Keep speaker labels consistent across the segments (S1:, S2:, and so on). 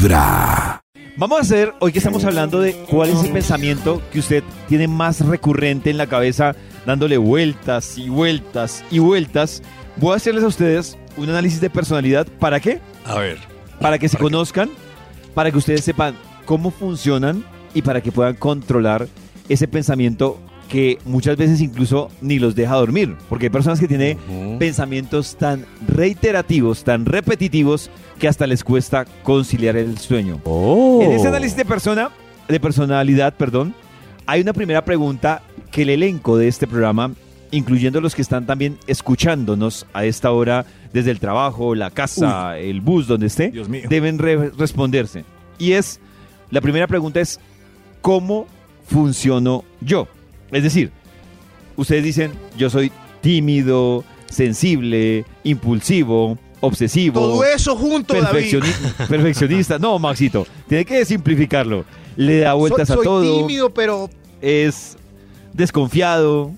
S1: Vibra.
S2: Vamos a hacer, hoy que estamos hablando de cuál es el pensamiento que usted tiene más recurrente en la cabeza, dándole vueltas y vueltas y vueltas. Voy a hacerles a ustedes un análisis de personalidad. ¿Para qué?
S3: A ver.
S2: Para que se conozcan, para que ustedes sepan cómo funcionan y para que puedan controlar ese pensamiento que muchas veces incluso ni los deja dormir. Porque hay personas que tienen pensamientos tan reiterativos, tan repetitivos, que hasta les cuesta conciliar el sueño.
S3: Oh.
S2: En ese análisis de persona, de personalidad, perdón, hay una primera pregunta que el elenco de este programa, incluyendo los que están también escuchándonos a esta hora desde el trabajo, la casa, el bus, donde esté, deben re- responderse. Y es, la primera pregunta es, ¿cómo funciono yo? Es decir, ustedes dicen, yo soy tímido, sensible, impulsivo, obsesivo.
S4: Todo eso junto, David.
S2: Perfeccioni- perfeccionista. No, Maxito, tiene que simplificarlo. Le da vueltas
S4: soy,
S2: a todo.
S4: Soy tímido, pero
S2: Es desconfiado.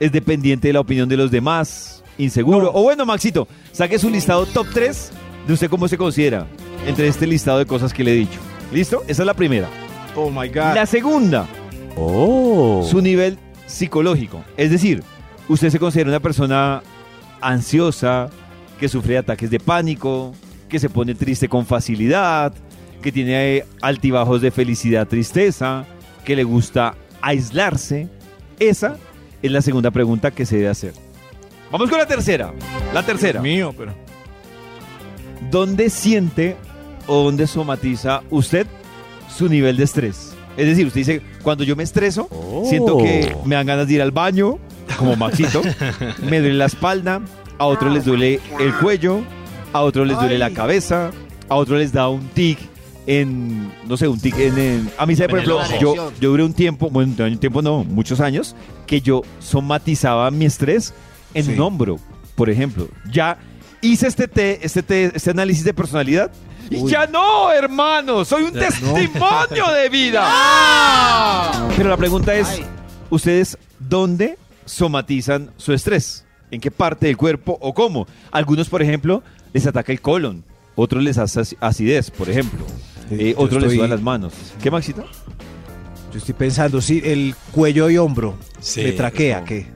S2: Es dependiente de la opinión de los demás. Inseguro. O bueno, Maxito, saque su listado top 3 de usted cómo se considera entre este listado de cosas que le he dicho. ¿Listo? Esa es la primera.
S4: oh my god.
S2: La segunda,
S3: Oh.
S2: su nivel psicológico. Es decir, usted se considera una persona ansiosa, que sufre ataques de pánico, que se pone triste con facilidad, que tiene eh, altibajos de felicidad, tristeza, que le gusta aislarse. Esa es la segunda pregunta que se debe hacer. Vamos con la tercera. La tercera.
S4: mío, pero
S2: ¿Dónde siente o dónde somatiza usted su nivel de estrés? Es decir, usted dice, cuando yo me estreso,
S3: Oh.
S2: siento que me dan ganas de ir al baño, como Maxito, me duele la espalda, a otros les duele el cuello, a otros les duele la cabeza, a otros les da un tic en, no sé, un tic en, en- a mí, ¿sabe? por ejemplo, yo, yo duré un tiempo, bueno, un tiempo no, muchos años, que yo somatizaba mi estrés en
S4: Sí.
S2: un hombro, por ejemplo. Ya hice este, te- este, te- este análisis de personalidad y
S4: Uy.
S2: ya no, hermano, soy un
S3: Ya no.
S2: testimonio de vida. Pero la pregunta es,
S4: Ay.
S2: ¿ustedes dónde somatizan su estrés? ¿En qué parte del cuerpo o cómo? Algunos, por ejemplo, les ataca el colon, otros les hace ac- acidez, por ejemplo. Eh, otros les sudan las manos. ¿Qué, Maxito?
S4: yo estoy pensando, sí, el cuello y hombro.
S3: Sí,
S4: me traquea. ¿qué?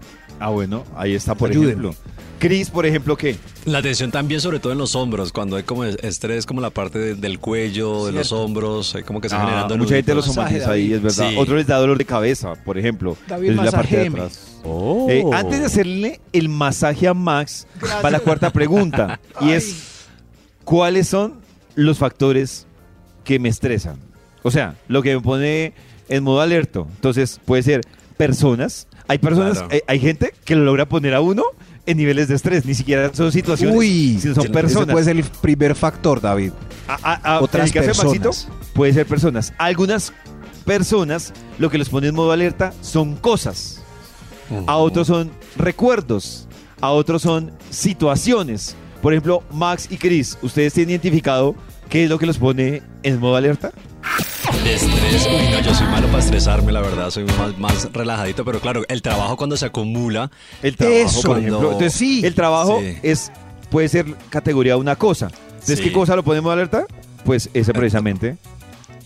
S2: Ah, bueno, ahí está, por
S4: Ayúdenme.
S2: ejemplo. Cris, por ejemplo, ¿qué?
S3: La tensión también, sobre todo en los hombros, cuando hay como estrés, como la parte de- del cuello, de los hombros, hay como que se
S2: Ah,
S3: generando
S2: mucha gente lo
S3: nuditos.
S4: Masaje,
S2: somatiza ahí, es verdad.
S3: Sí.
S2: Otros les da dolor de cabeza, por ejemplo.
S4: David,
S2: la parte de atrás.
S3: Oh.
S2: Eh, antes de hacerle el masaje a Max, va la cuarta pregunta. y es, ¿cuáles son los factores que me estresan? O sea, lo que me pone en modo alerto. Entonces, puede ser personas. Hay personas,
S3: Claro.
S2: hay, hay gente que lo logra poner a uno en niveles de estrés. Ni siquiera son situaciones,
S4: Uy,
S2: sino son
S4: ese
S2: personas.
S4: puede ser el primer factor, David.
S2: A- a- a-
S4: Otras
S2: en el caso de Maxito,
S4: personas.
S2: puede ser personas. Algunas personas lo que los pone en modo alerta son cosas. A otros son recuerdos. A otros son situaciones. Por ejemplo, Max y Chris, ¿ustedes tienen identificado qué es lo que los pone en modo alerta?
S3: De estrés, uy, no, yo soy malo para estresarme, la verdad, soy más, más relajadito, pero claro, el trabajo cuando se acumula,
S2: El trabajo,
S4: Eso.
S2: por ejemplo.
S3: Cuando-
S2: Entonces,
S4: Sí.
S2: el trabajo
S3: Sí.
S2: es puede ser categoría de una cosa. Entonces,
S3: Sí.
S2: ¿qué cosa lo pone en modo alerta? Pues ese precisamente.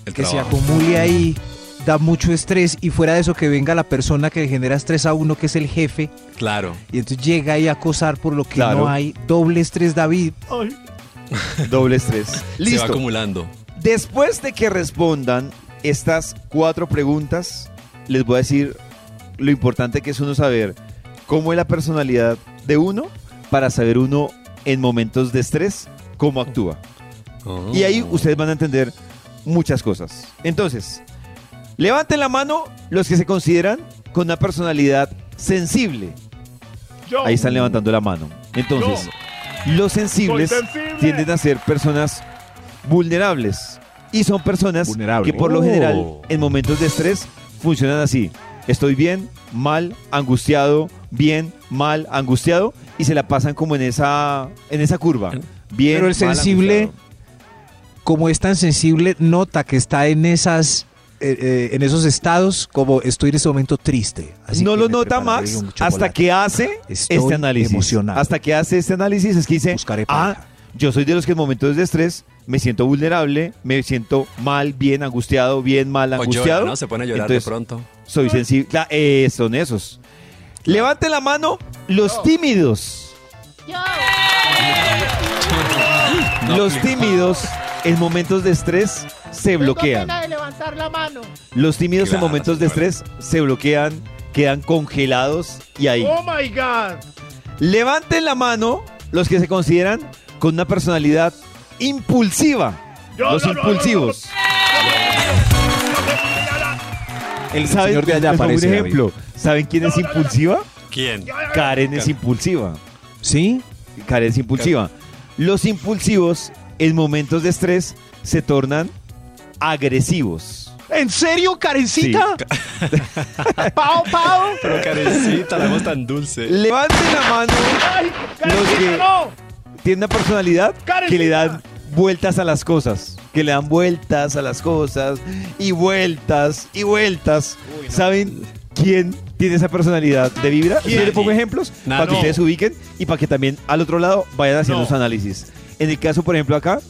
S3: el
S4: Que se acumule ahí, da mucho estrés y fuera de eso que venga la persona que genera estrés a uno, que es el jefe,
S3: Claro.
S4: y entonces llega ahí a acosar por lo que
S2: Claro.
S4: no hay. Doble estrés, David.
S2: Doble estrés.
S3: Se va
S2: Listo.
S3: acumulando.
S2: Después de que respondan estas cuatro preguntas, les voy a decir lo importante que es uno saber cómo es la personalidad de uno para saber uno en momentos de estrés cómo actúa.
S3: Oh.
S2: Y ahí ustedes van a entender muchas cosas. Entonces, levanten la mano los que se consideran con una personalidad sensible. Ahí están levantando la mano. Entonces, los sensibles tienden a ser personas vulnerables. Y son personas
S4: Vulnerable.
S2: que por lo
S3: Oh.
S2: general en momentos de estrés funcionan así. Estoy bien, mal, angustiado, bien, mal, angustiado y se la pasan como en esa en esa curva. Bien,
S4: Pero el
S2: mal,
S4: sensible-
S2: angustiado.
S4: Como es tan sensible, nota que está en esas eh, eh, en esos estados como estoy en ese momento triste. Así
S2: no lo nota Max hasta que hace
S4: Estoy
S2: este análisis.
S4: emocionado.
S2: Hasta que hace este análisis es que dice,
S4: Buscaré
S2: ah,
S4: pareja".
S2: Yo soy de los que en momentos de estrés me siento vulnerable, me siento mal, bien, angustiado, bien, mal,
S3: O
S2: angustiado.
S3: llora, ¿no? Se pone a llorar
S2: Entonces,
S3: de pronto.
S2: Soy sensible. Cla- eh, son esos. Levanten la mano los tímidos. Los tímidos en momentos de estrés se bloquean.
S1: de levantar la mano.
S2: Los tímidos en momentos de estrés se bloquean, quedan congelados y ahí.
S1: Oh my God.
S2: Levanten la mano los que se consideran con una personalidad impulsiva.
S1: Yo,
S2: los
S1: no,
S2: impulsivos.
S4: El
S2: ¿Saben?
S4: señor de allá aparece. David.
S2: ejemplo. ¿Saben quién es impulsiva?
S3: ¿Quién?
S2: Karen es impulsiva.
S4: ¿Sí?
S2: Karen es impulsiva. Los impulsivos en momentos de estrés se tornan agresivos.
S4: ¿En serio, Karencita?
S1: Pau, pau.
S3: Pero Karencita, la voz tan dulce.
S2: Levanten la mano
S1: Ay,
S2: Los que-
S1: no.
S2: Tiene una personalidad que le dan vueltas a las cosas. Que le dan vueltas a las cosas y vueltas y vueltas. ¿Saben quién tiene esa personalidad de vibra? Yo le pongo ejemplos para que
S3: No.
S2: ustedes se ubiquen y para que también al otro lado vayan haciendo
S1: No.
S2: sus análisis. En el caso, por ejemplo, acá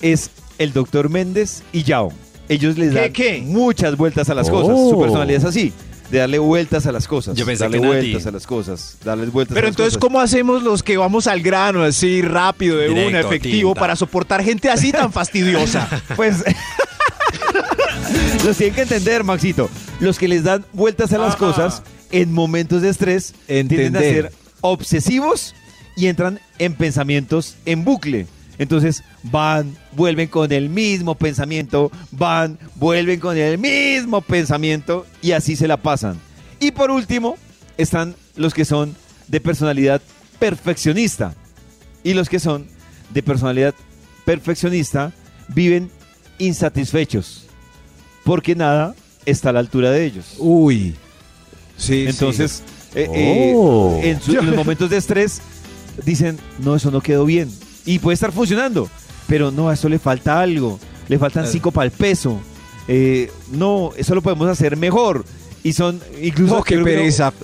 S2: es el doctor Méndez y Yao. Ellos les
S1: ¿Qué,
S2: dan
S1: qué?
S2: muchas vueltas a las
S4: Oh.
S2: cosas. Su personalidad es así. De darle vueltas a las cosas.
S3: Yo pensé
S2: darle
S3: que
S2: vueltas a las cosas. Darles vueltas
S4: Pero
S2: a las
S4: entonces,
S2: cosas.
S4: ¿cómo hacemos los que vamos al grano así rápido, de
S3: Directo,
S4: una, efectivo,
S3: tinta.
S4: para soportar gente así tan fastidiosa?
S2: Pues los tienen que entender, Maxito. Los que les dan vueltas a las
S1: Ajá.
S2: cosas en momentos de estrés tienden a ser obsesivos y entran en pensamientos en bucle. Entonces van, vuelven con el mismo pensamiento, van, vuelven con el mismo pensamiento y así se la pasan. Y por último están los que son de personalidad perfeccionista. Y los que son de personalidad perfeccionista viven insatisfechos porque nada está a la altura de ellos.
S4: Uy. Sí,
S2: Entonces, eh, eh,
S4: Oh.
S2: en, su- en los momentos de estrés dicen, no, eso no quedó bien. Y puede estar funcionando, pero no, a eso le falta algo. Le faltan cinco para el peso. Eh, no, eso lo podemos hacer mejor. Y son incluso...
S4: No, qué pereza.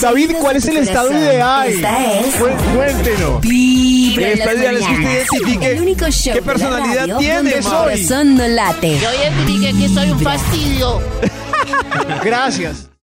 S4: David, ¿cuál es el estado ideal?
S5: Es
S1: Cu- Cuéntenos.
S5: Vibra
S2: El estado ideal es que usted
S5: mañanas.
S2: identifique
S5: El único show
S2: qué personalidad
S5: radio
S2: tiene, Mauri.
S5: corazón no late.
S1: Yo identifiqué que soy un fastidio.
S4: Gracias.